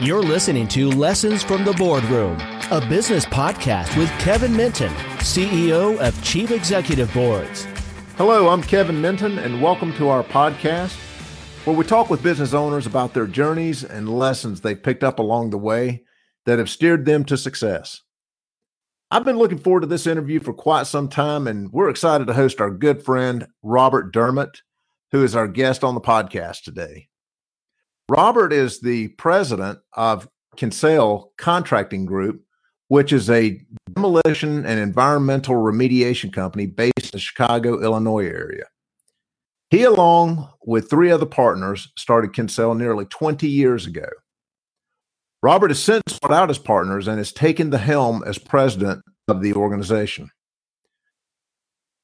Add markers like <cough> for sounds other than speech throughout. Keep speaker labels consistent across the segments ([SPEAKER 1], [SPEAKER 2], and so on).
[SPEAKER 1] You're listening to Lessons from the Boardroom, a business podcast with Kevin Minton, CEO of Chief Executive Boards.
[SPEAKER 2] Hello, I'm Kevin Minton, and welcome to our podcast where we talk with business owners about their journeys and lessons they've picked up along the way that have steered them to success. I've been looking forward to this interview for quite some time, and we're excited to host our good friend, Robert Dermott, who is our guest on the podcast today. Robert is the president of Kinsale Contracting Group, which is a demolition and environmental remediation company based in the Chicago, Illinois area. He, along with three other partners, started Kinsale nearly 20 years ago. Robert has since sought out his partners and has taken the helm as president of the organization.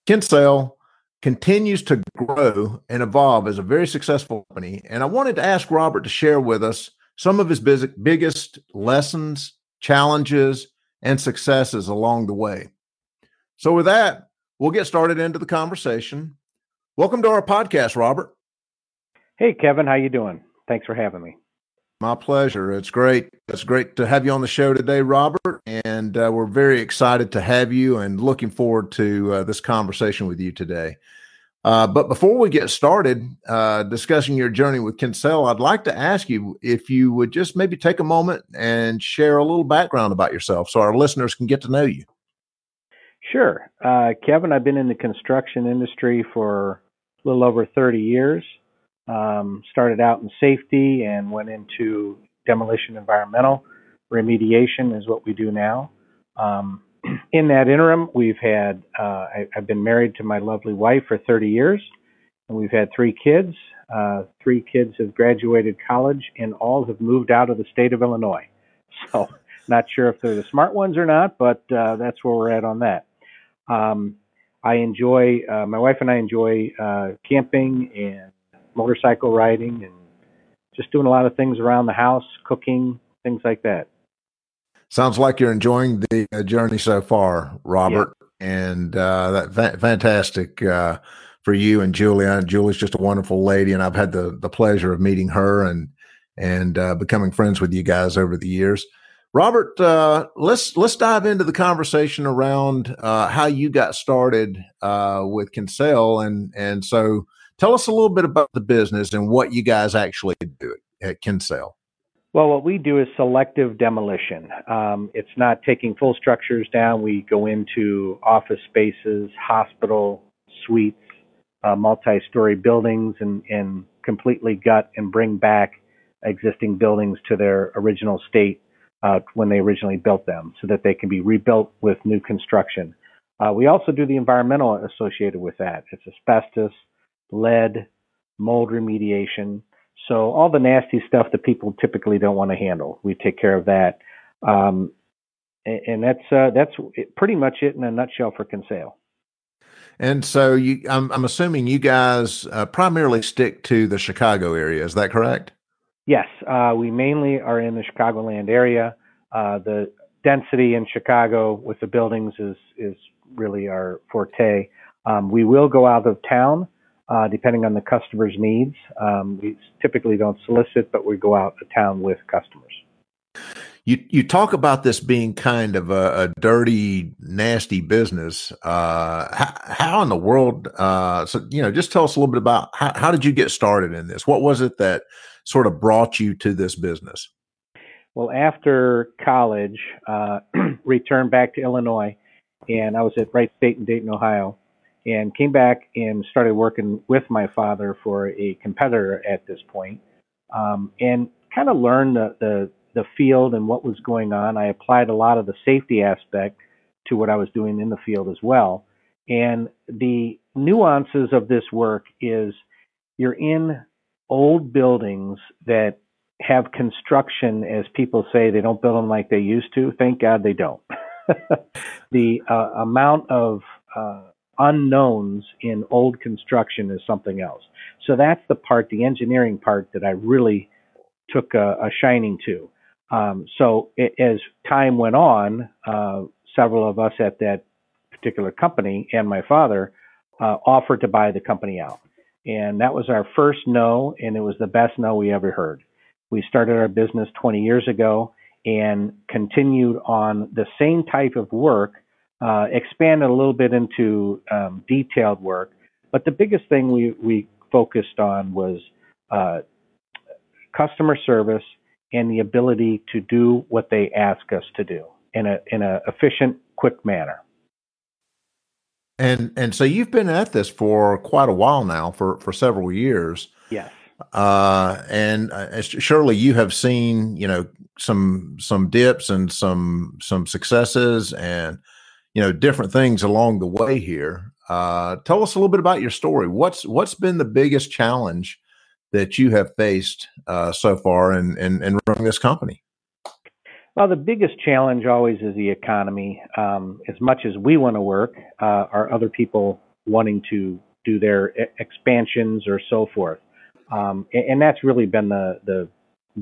[SPEAKER 2] Kinsale continues to grow and evolve as a very successful company. And I wanted to ask Robert to share with us some of his biggest lessons, challenges, and successes along the way. So, with that, we'll get started into the conversation. Welcome to our podcast, Robert.
[SPEAKER 3] Hey, Kevin, how you doing? Thanks for having me.
[SPEAKER 2] My pleasure. It's great. It's great to have you on the show today, Robert. And uh, we're very excited to have you and looking forward to uh, this conversation with you today. Uh, but before we get started uh, discussing your journey with Kinsale, I'd like to ask you if you would just maybe take a moment and share a little background about yourself so our listeners can get to know you.
[SPEAKER 3] Sure. Uh, Kevin, I've been in the construction industry for a little over 30 years. Um, started out in safety and went into demolition environmental remediation is what we do now. Um, <clears throat> in that interim, we've had uh, I, have been married to my lovely wife for 30 years, and we've had three kids. Uh, three kids have graduated college, and all have moved out of the state of Illinois. So, <laughs> not sure if they're the smart ones or not, but uh, that's where we're at on that. Um, I enjoy uh, my wife and I enjoy uh, camping and motorcycle riding and just doing a lot of things around the house, cooking, things like that.
[SPEAKER 2] Sounds like you're enjoying the uh, journey so far, Robert, yeah. and uh, that fa- fantastic uh, for you and Julia. Julie's just a wonderful lady, and I've had the the pleasure of meeting her and and uh, becoming friends with you guys over the years. Robert, uh, let's let's dive into the conversation around uh, how you got started uh, with Kinsale, and and so Tell us a little bit about the business and what you guys actually do at Kinsale.
[SPEAKER 3] Well, what we do is selective demolition. Um, it's not taking full structures down. We go into office spaces, hospital suites, uh, multi-story buildings, and, and completely gut and bring back existing buildings to their original state uh, when they originally built them, so that they can be rebuilt with new construction. Uh, we also do the environmental associated with that. It's asbestos, lead, mold remediation. So all the nasty stuff that people typically don't want to handle, we take care of that. Um, and, and, that's uh, that's pretty much it in a nutshell for Kinsale.
[SPEAKER 2] And so you, I'm, I'm assuming you guys uh, primarily stick to the Chicago area. Is that correct?
[SPEAKER 3] Yes, uh, we mainly are in the Chicagoland area. Uh, the density in Chicago with the buildings is is really our forte. Um, we will go out of town uh, depending on the customer's needs. Um, we typically don't solicit, but we go out to town with customers.
[SPEAKER 2] You you talk about this being kind of a, a dirty, nasty business. Uh, how, how, in the world? Uh, so you know, just tell us a little bit about how, how did you get started in this? What was it that sort of brought you to this business?
[SPEAKER 3] Well, after college, uh, <clears throat> returned back to Illinois, and I was at Wright State in Dayton, Ohio and came back and started working with my father for a competitor at this point, um, and kind of learned the, the the field and what was going on. I applied a lot of the safety aspect to what I was doing in the field as well. And the nuances of this work is you're in old buildings that have construction, as people say, they don't build them like they used to. Thank God they don't. <laughs> the uh, amount of uh, unknowns in old construction is something else. So that's the part, the engineering part, that I really took a, a shining to. Um, so it, as time went on, uh, several of us at that particular company and my father uh, offered to buy the company out. And that was our first no, and it was the best no we ever heard. We started our business 20 years ago and continued on the same type of work, uh, expanded a little bit into um, detailed work. But the biggest thing we, we focused on was uh, customer service and the ability to do what they ask us to do in a in a efficient, quick manner.
[SPEAKER 2] And and so you've been at this for quite a while now, for for several years.
[SPEAKER 3] Yes.
[SPEAKER 2] Uh, and uh, surely you have seen, you know, some some dips and some some successes, and you know, different things along the way here. Uh, tell us a little bit about your story. What's what's been the biggest challenge that you have faced uh, so far in, in, in running this company?
[SPEAKER 3] Well, the biggest challenge always is the economy. Um, as much as we want to work, uh, are other people wanting to do their expansions or so forth? Um, and, and, that's really been the the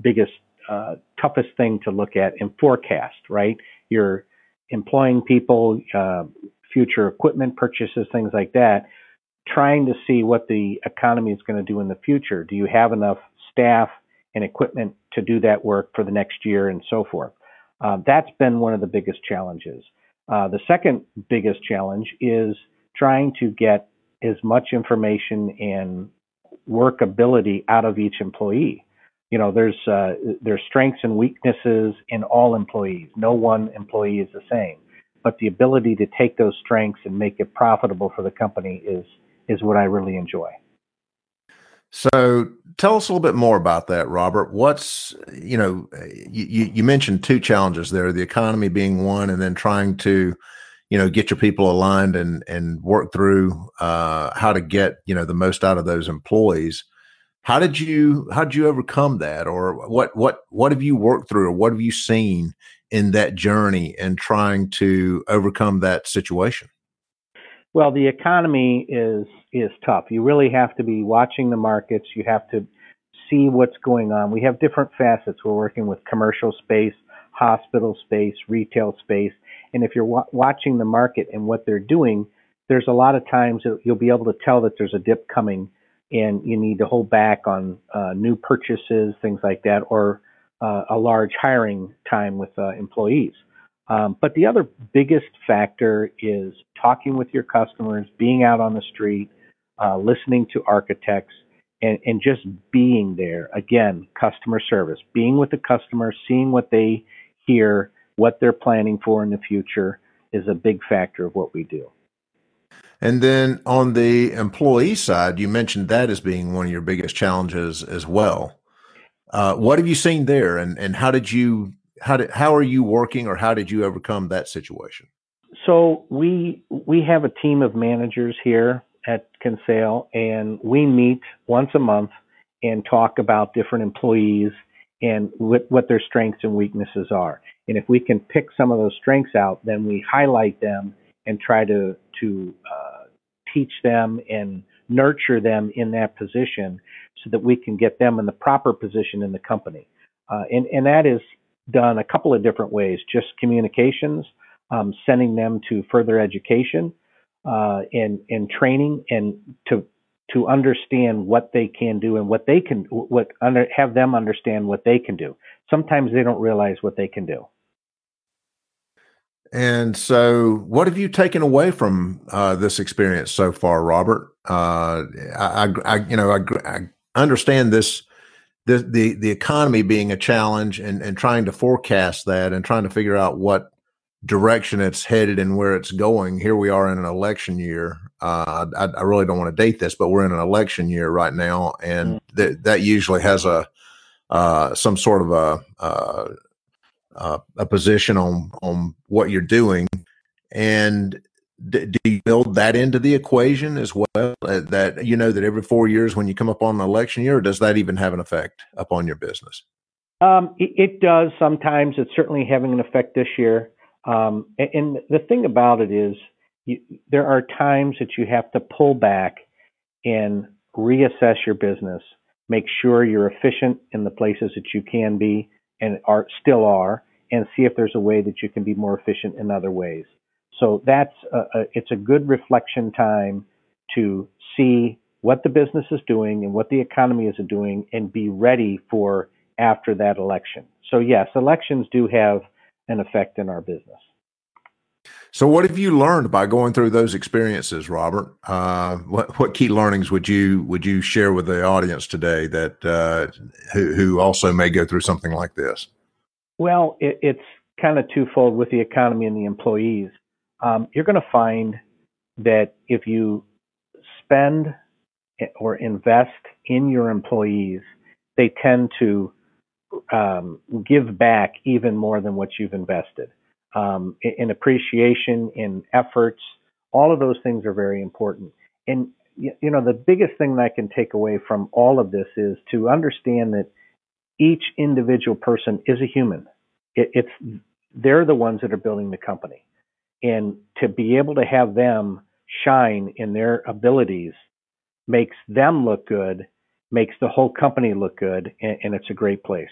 [SPEAKER 3] biggest, uh, toughest thing to look at and forecast. Right, you're employing people, uh, future equipment purchases, things like that trying to see what the economy is going to do in the future. Do you have enough staff and equipment to do that work for the next year and so forth? Uh, that's been one of the biggest challenges. Uh, the second biggest challenge is trying to get as much information and workability out of each employee. You know, there's uh, there's strengths and weaknesses in all employees. No one employee is the same, but the ability to take those strengths and make it profitable for the company is is what I really enjoy.
[SPEAKER 2] So tell us a little bit more about that, Robert. What's, you know, you, you mentioned two challenges there, the economy being one, and then trying to, you know, get your people aligned and, and work through uh, how to get, you know, the most out of those employees. How did you, how did you overcome that? Or what, what, what have you worked through or what have you seen in that journey and trying to overcome that situation?
[SPEAKER 3] Well, the economy is is tough. You really have to be watching the markets. You have to see what's going on. We have different facets. We're working with commercial space, hospital space, retail space, and if you're wa- watching the market and what they're doing, there's a lot of times you'll be able to tell that there's a dip coming, and you need to hold back on uh, new purchases, things like that, or uh, a large hiring time with uh, employees. Um, but the other biggest factor is talking with your customers, being out on the street, uh, listening to architects, and, and just being there. Again, customer service, being with the customer, seeing what they hear, what they're planning for in the future is a big factor of what we do.
[SPEAKER 2] And then on the employee side, you mentioned that as being one of your biggest challenges as well. Uh, what have you seen there, and and how did you how did how are you working or how did you overcome that situation?
[SPEAKER 3] So we we have a team of managers here at Kinsale, and we meet once a month and talk about different employees and what, what their strengths and weaknesses are. And if we can pick some of those strengths out, then we highlight them and try to to uh, teach them and nurture them in that position so that we can get them in the proper position in the company. Uh, and, and that is done a couple of different ways just communications, um, sending them to further education uh, and, and training, and to to understand what they can do and what they can what under have them understand what they can do. Sometimes they don't realize what they can do.
[SPEAKER 2] And so, what have you taken away from uh, this experience so far, Robert? Uh, I, I, you know, I, I understand this the the the economy being a challenge and and trying to forecast that and trying to figure out what direction it's headed and where it's going. Here we are in an election year. Uh, I, I, really don't want to date this, but we're in an election year right now, and mm. that that usually has a uh, some sort of a uh, uh a position on on what you're doing, and do you build that into the equation as well? Uh, that you know that every four years when you come up on an election year, does that even have an effect upon your business?
[SPEAKER 3] Um, it, it, does sometimes. It's certainly having an effect this year. Um, and, and, the thing about it is, you, there are times that you have to pull back and reassess your business, make sure you're efficient in the places that you can be and are still are, and see if there's a way that you can be more efficient in other ways. So that's a, a, it's a good reflection time to see what the business is doing and what the economy is doing and be ready for after that election. So, yes, elections do have an effect in our business.
[SPEAKER 2] So, what have you learned by going through those experiences, Robert? Uh, what what key learnings would you would you share with the audience today that uh, who who also may go through something like this?
[SPEAKER 3] Well, it, it's kind of twofold with the economy and the employees. Um, you're going to find that if you spend or invest in your employees, they tend to um, give back even more than what you've invested. Um, in, in, appreciation, in efforts, all of those things are very important. And you know, the biggest thing that I can take away from all of this is to understand that each individual person is a human. It, it's they're the ones that are building the company, and to be able to have them shine in their abilities makes them look good, makes the whole company look good, and, and it's a great place.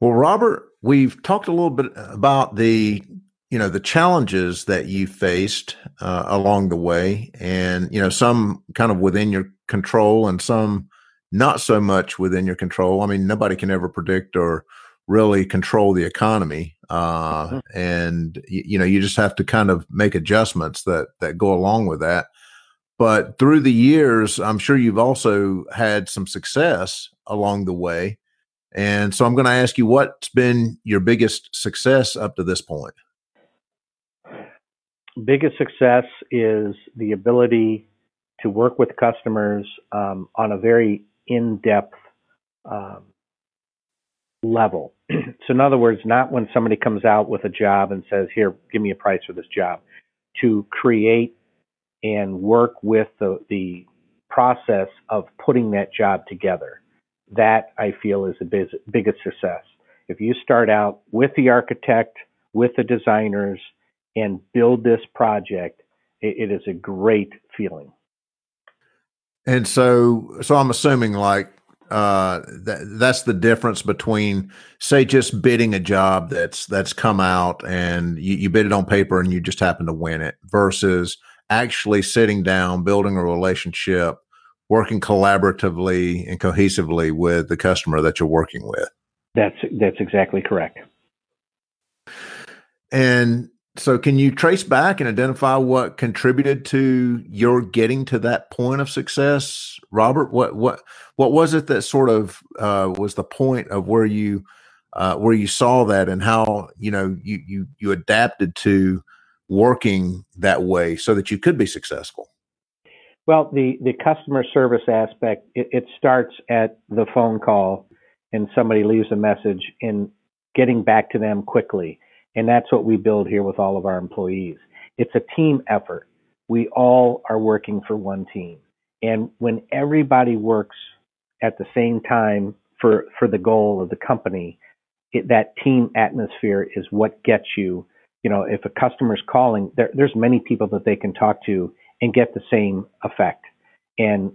[SPEAKER 2] Well, Robert, we've talked a little bit about the you know the challenges that you faced uh, along the way, and you know some kind of within your control, and some not so much within your control. I mean, nobody can ever predict or really control the economy, uh, mm-hmm. and you, you know you just have to kind of make adjustments that that go along with that. But through the years, I'm sure you've also had some success along the way and so I'm going to ask you what's been your biggest success up to this point?
[SPEAKER 3] Biggest success is the ability to work with customers um, on a very in depth um, level. <clears throat> so, in other words, not when somebody comes out with a job and says, Here, give me a price for this job, to create and work with the, the process of putting that job together that I feel is the biz- biggest success. If you start out with the architect, with the designers, and build this project, it, it is a great feeling.
[SPEAKER 2] And so, so I'm assuming like uh, that that's the difference between say just bidding a job that's that's come out and you, you bid it on paper and you just happen to win it versus actually sitting down, building a relationship, working collaboratively and cohesively with the customer that you're working with.
[SPEAKER 3] That's that's exactly correct.
[SPEAKER 2] And so can you trace back and identify what contributed to your getting to that point of success, Robert? What what what was it that sort of uh, was the point of where you uh, where you saw that and how you know you you you adapted to working that way so that you could be successful?
[SPEAKER 3] Well, the, the customer service aspect, it, it starts at the phone call and somebody leaves a message and getting back to them quickly. And that's what we build here with all of our employees. It's a team effort. We all are working for one team. And when everybody works at the same time for, for the goal of the company, it, that team atmosphere is what gets you. You know, if a customer's calling, there, there's many people that they can talk to and get the same effect. And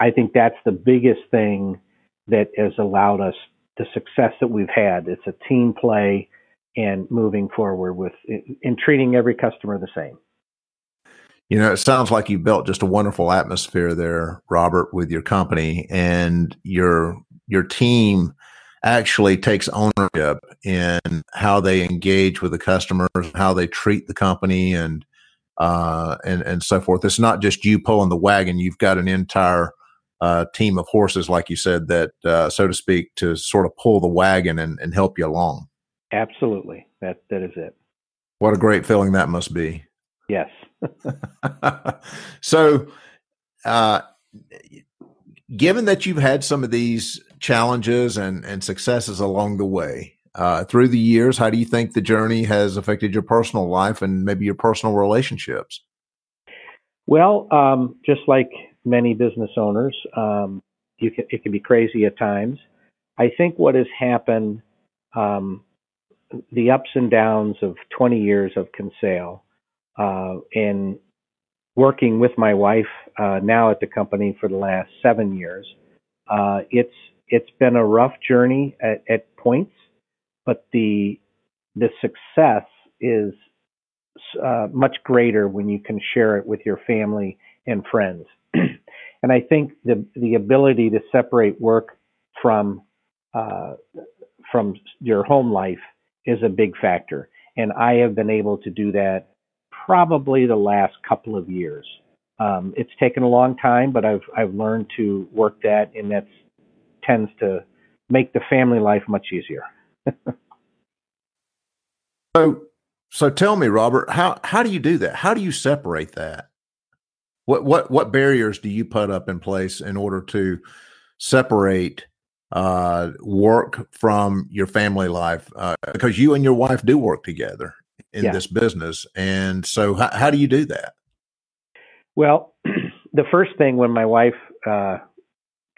[SPEAKER 3] I think that's the biggest thing that has allowed us the success that we've had. It's a team play and moving forward with and treating every customer the same.
[SPEAKER 2] You know, it sounds like you built just a wonderful atmosphere there, Robert, with your company and your your team actually takes ownership in how they engage with the customers, how they treat the company and uh, and and so forth. It's not just you pulling the wagon; you've got an entire uh, team of horses, like you said, that uh, so to speak, to sort of pull the wagon and, and help you along.
[SPEAKER 3] Absolutely, that that is it.
[SPEAKER 2] What a great feeling that must be.
[SPEAKER 3] Yes. <laughs>
[SPEAKER 2] so, uh, given that you've had some of these challenges and and successes along the way, uh, through the years, how do you think the journey has affected your personal life and maybe your personal relationships?
[SPEAKER 3] Well, um, just like many business owners, um, you can, it can be crazy at times. I think what has happened, um, the ups and downs of 20 years of Kinsale, uh, working with my wife uh, now at the company for the last seven years, uh, it's it's been a rough journey at, at points but the the success is uh, much greater when you can share it with your family and friends. <clears throat> And I think the the ability to separate work from uh, from your home life is a big factor. And I have been able to do that probably the last couple of years. Um, it's taken a long time, but I've I've learned to work that, and that tends to make the family life much easier. <laughs>
[SPEAKER 2] so, so tell me, Robert, how how do you do that? How do you separate that? What what what barriers do you put up in place in order to separate uh, work from your family life? Uh, because you and your wife do work together in yeah. this business, and so how, how do you do that?
[SPEAKER 3] Well, <clears throat> the first thing when my wife uh,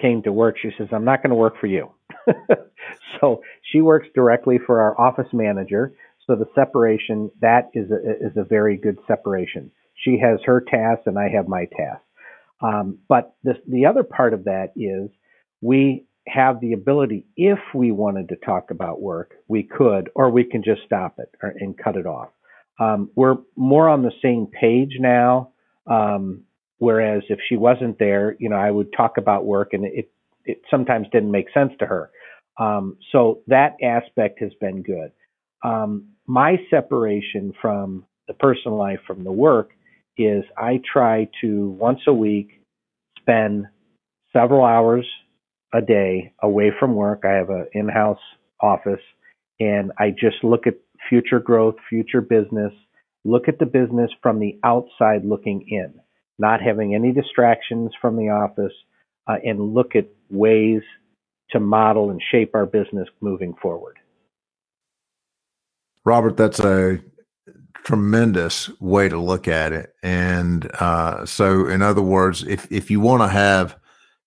[SPEAKER 3] came to work, she says, "I'm not going to work for you." <laughs> so she works directly for our office manager. So the separation that is a, is a very good separation. She has her tasks and I have my tasks. Um, but the the other part of that is we have the ability, if we wanted to talk about work, we could, or we can just stop it or, and cut it off. Um, we're more on the same page now. Um, whereas if she wasn't there, you know, I would talk about work and it, it sometimes didn't make sense to her. Um, so that aspect has been good. Um, my separation from the personal life from the work is I try to once a week spend several hours a day away from work. I have an in-house office and I just look at future growth, future business, look at the business from the outside looking in, not having any distractions from the office, uh, and look at ways to model and shape our business moving forward.
[SPEAKER 2] Robert, that's a tremendous way to look at it. And uh, so, in other words, if if you want to have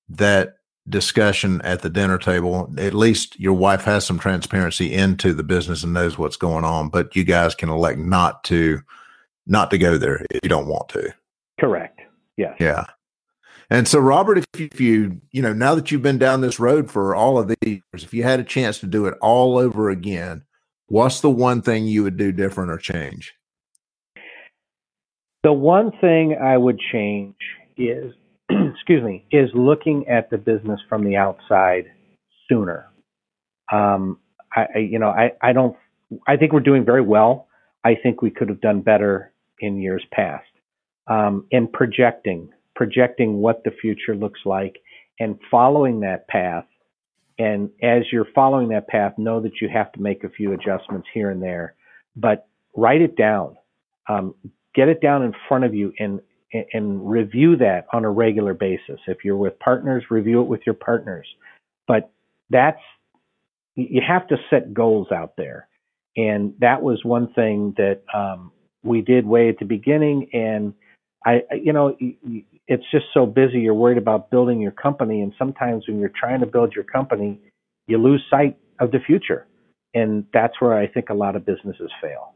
[SPEAKER 2] that discussion at the dinner table, at least your wife has some transparency into the business and knows what's going on. But you guys can elect not to not to go there if you don't want to.
[SPEAKER 3] Correct. Yes.
[SPEAKER 2] Yeah. And so, Robert, if you, if you, you know, now that you've been down this road for all of these years, if you had a chance to do it all over again, what's the one thing you would do different or change?
[SPEAKER 3] The one thing I would change is, excuse me, is looking at the business from the outside sooner. Um, I, I, you know, I, I don't, I think we're doing very well. I think we could have done better in years past. Um, and projecting projecting what the future looks like and following that path. And as you're following that path, know that you have to make a few adjustments here and there, but write it down. Um, get it down in front of you and and review that on a regular basis. If you're with partners, review it with your partners. But that's you have to set goals out there, and that was one thing that um, we did way at the beginning. And I, you know, it's just so busy. You're worried about building your company, and sometimes when you're trying to build your company, you lose sight of the future, and that's where I think a lot of businesses fail.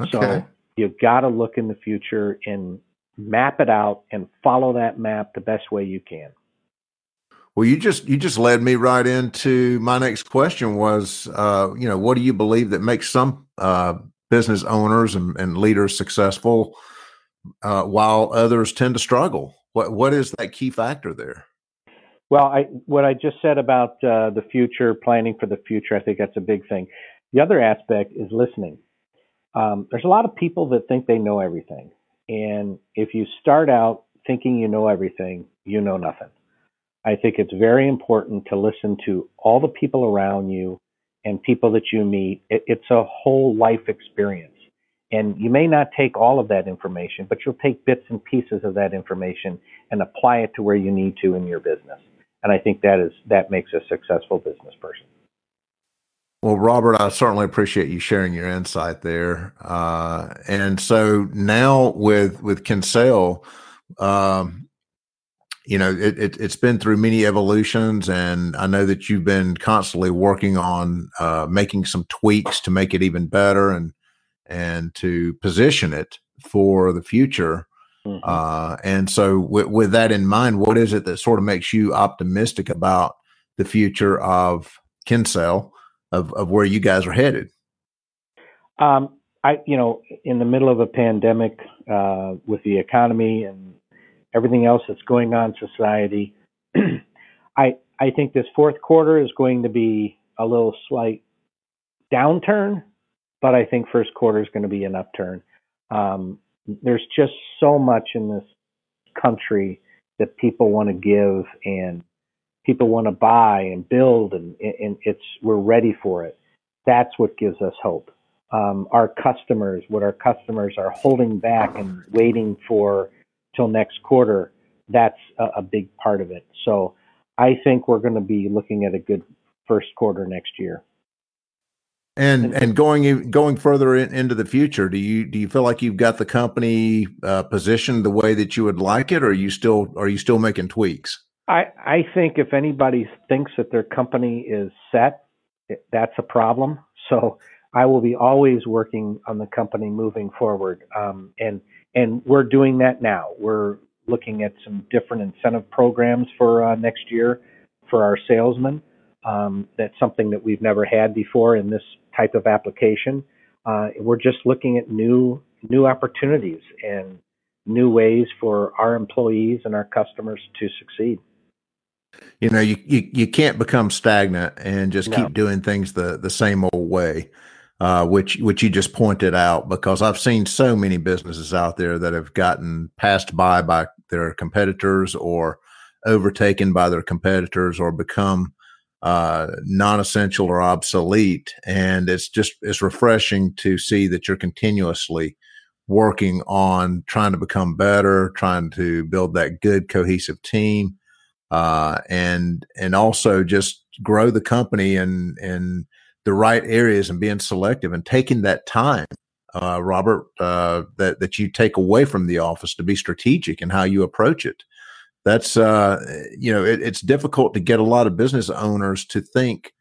[SPEAKER 3] Okay. So you've got to look in the future and map it out and follow that map the best way you can.
[SPEAKER 2] Well, you just you just led me right into my next question was, uh, you know, what do you believe that makes some uh, business owners and, and leaders successful? uh, while others tend to struggle. What what is that key factor there?
[SPEAKER 3] Well, I what I just said about uh, the future, planning for the future, I think that's a big thing. The other aspect is listening. Um, there's a lot of people that think they know everything, and if you start out thinking you know everything, you know nothing. I think it's very important to listen to all the people around you and people that you meet. It, it's a whole life experience. And you may not take all of that information, but you'll take bits and pieces of that information and apply it to where you need to in your business. And I think that is that makes a successful business person.
[SPEAKER 2] Well, Robert, I certainly appreciate you sharing your insight there. Uh, and so now with with Kinsale, um, you know, it, it, has been through many evolutions, and I know that you've been constantly working on uh, making some tweaks to make it even better. And and to position it for the future. Mm-hmm. Uh, and so, with, with that in mind, what is it that sort of makes you optimistic about the future of Kinsale, of, of where you guys are headed?
[SPEAKER 3] Um, I, you know, in the middle of a pandemic, uh, with the economy and everything else that's going on in society. <clears throat> I I think this fourth quarter is going to be a little slight downturn, but I think first quarter is going to be an upturn. Um, there's just so much in this country that people want to give and people want to buy and build and, and it's we're ready for it. That's what gives us hope. Um, our customers what our customers are holding back and waiting for till next quarter that's a, a big part of it. So i think we're going to be looking at a good first quarter next year.
[SPEAKER 2] And and going going further in, into the future, do you do you feel like you've got the company uh, positioned the way that you would like it, or are you still are you still making tweaks?
[SPEAKER 3] I I think if anybody thinks that their company is set, that's a problem. So I will be always working on the company moving forward, um, and and we're doing that now. We're looking at some different incentive programs for uh, next year for our salesmen. Um, that's something that we've never had before in this type of application. Uh, we're just looking at new new opportunities and new ways for our employees and our customers to succeed.
[SPEAKER 2] You know, you you, you can't become stagnant and just no. keep doing things the the same old way. Uh, which which you just pointed out because I've seen so many businesses out there that have gotten passed by by their competitors or overtaken by their competitors or become uh, non-essential or obsolete. And it's just it's refreshing to see that you're continuously working on trying to become better, trying to build that good cohesive team, uh, and and also just grow the company in in the right areas and being selective and taking that time. Uh, Robert, uh, that that you take away from the office to be strategic in how you approach it that's uh, you know it, it's difficult to get a lot of business owners to think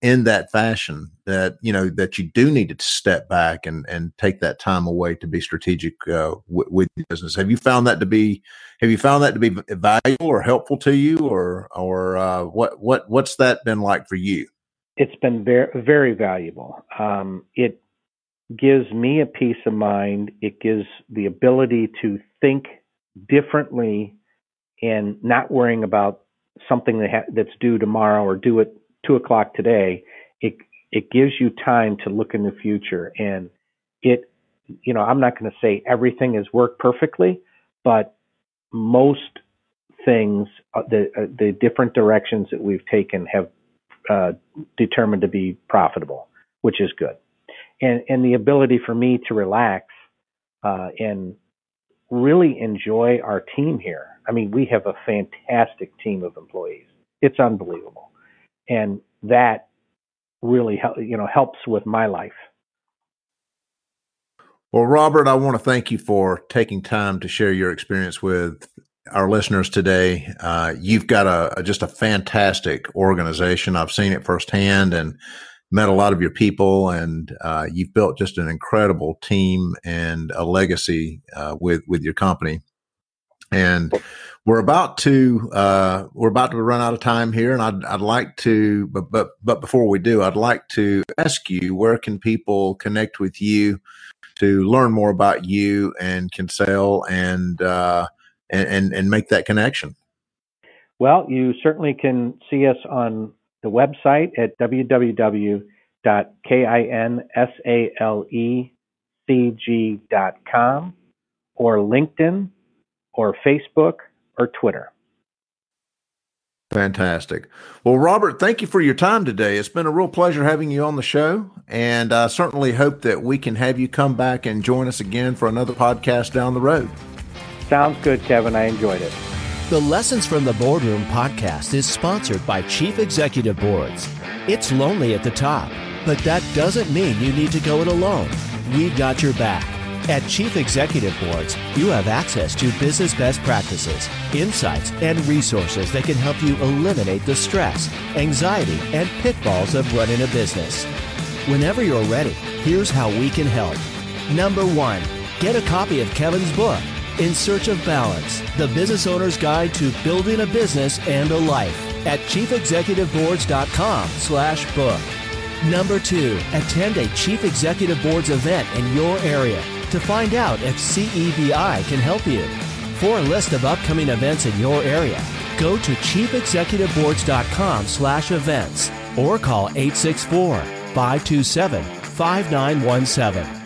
[SPEAKER 2] in that fashion that you know that you do need to step back and and take that time away to be strategic uh, with business. Have you found that to be have you found that to be valuable or helpful to you or or uh, what what what's that been like for you?
[SPEAKER 3] It's been very very valuable. Um, it gives me a peace of mind. It gives the ability to think differently and not worrying about something that ha- that's due tomorrow or do at two o'clock today, it it gives you time to look in the future. And it, you know, I'm not going to say everything has worked perfectly, but most things, uh, the uh, the different directions that we've taken have uh, determined to be profitable, which is good. And and the ability for me to relax uh, and really enjoy our team here. I mean, we have a fantastic team of employees. It's unbelievable, and that really you know helps with my life.
[SPEAKER 2] Well, Robert, I want to thank you for taking time to share your experience with our listeners today. Uh, you've got a, a, just a fantastic organization. I've seen it firsthand and met a lot of your people, and uh, you've built just an incredible team and a legacy uh, with with your company and we're about to uh, we're about to run out of time here, and I'd I'd like to, but but but before we do, I'd like to ask you where can people connect with you to learn more about you and Kinsale and uh, and, and and make that connection.
[SPEAKER 3] Well, you certainly can see us on the website at www.kinsalecg.com or LinkedIn or Facebook or Twitter.
[SPEAKER 2] Fantastic. Well, Robert, thank you for your time today. It's been a real pleasure having you on the show. And I certainly hope that we can have you come back and join us again for another podcast down the road.
[SPEAKER 3] Sounds good, Kevin. I enjoyed it.
[SPEAKER 1] The Lessons from the Boardroom podcast is sponsored by Chief Executive Boards. It's lonely at the top, but that doesn't mean you need to go it alone. We've got your back. At Chief Executive Boards, you have access to business best practices, insights, and resources that can help you eliminate the stress, anxiety, and pitfalls of running a business. Whenever you're ready, here's how we can help. Number one, get a copy of Kevin's book, In Search of Balance The Business Owner's Guide to Building a Business and a Life, at chiefexecutiveboards.com slash book. Number two, attend a Chief Executive Boards event in your area to find out if CEBI can help you. For a list of upcoming events in your area, go to chiefexecutiveboards.com slash events or call 864 527 5917.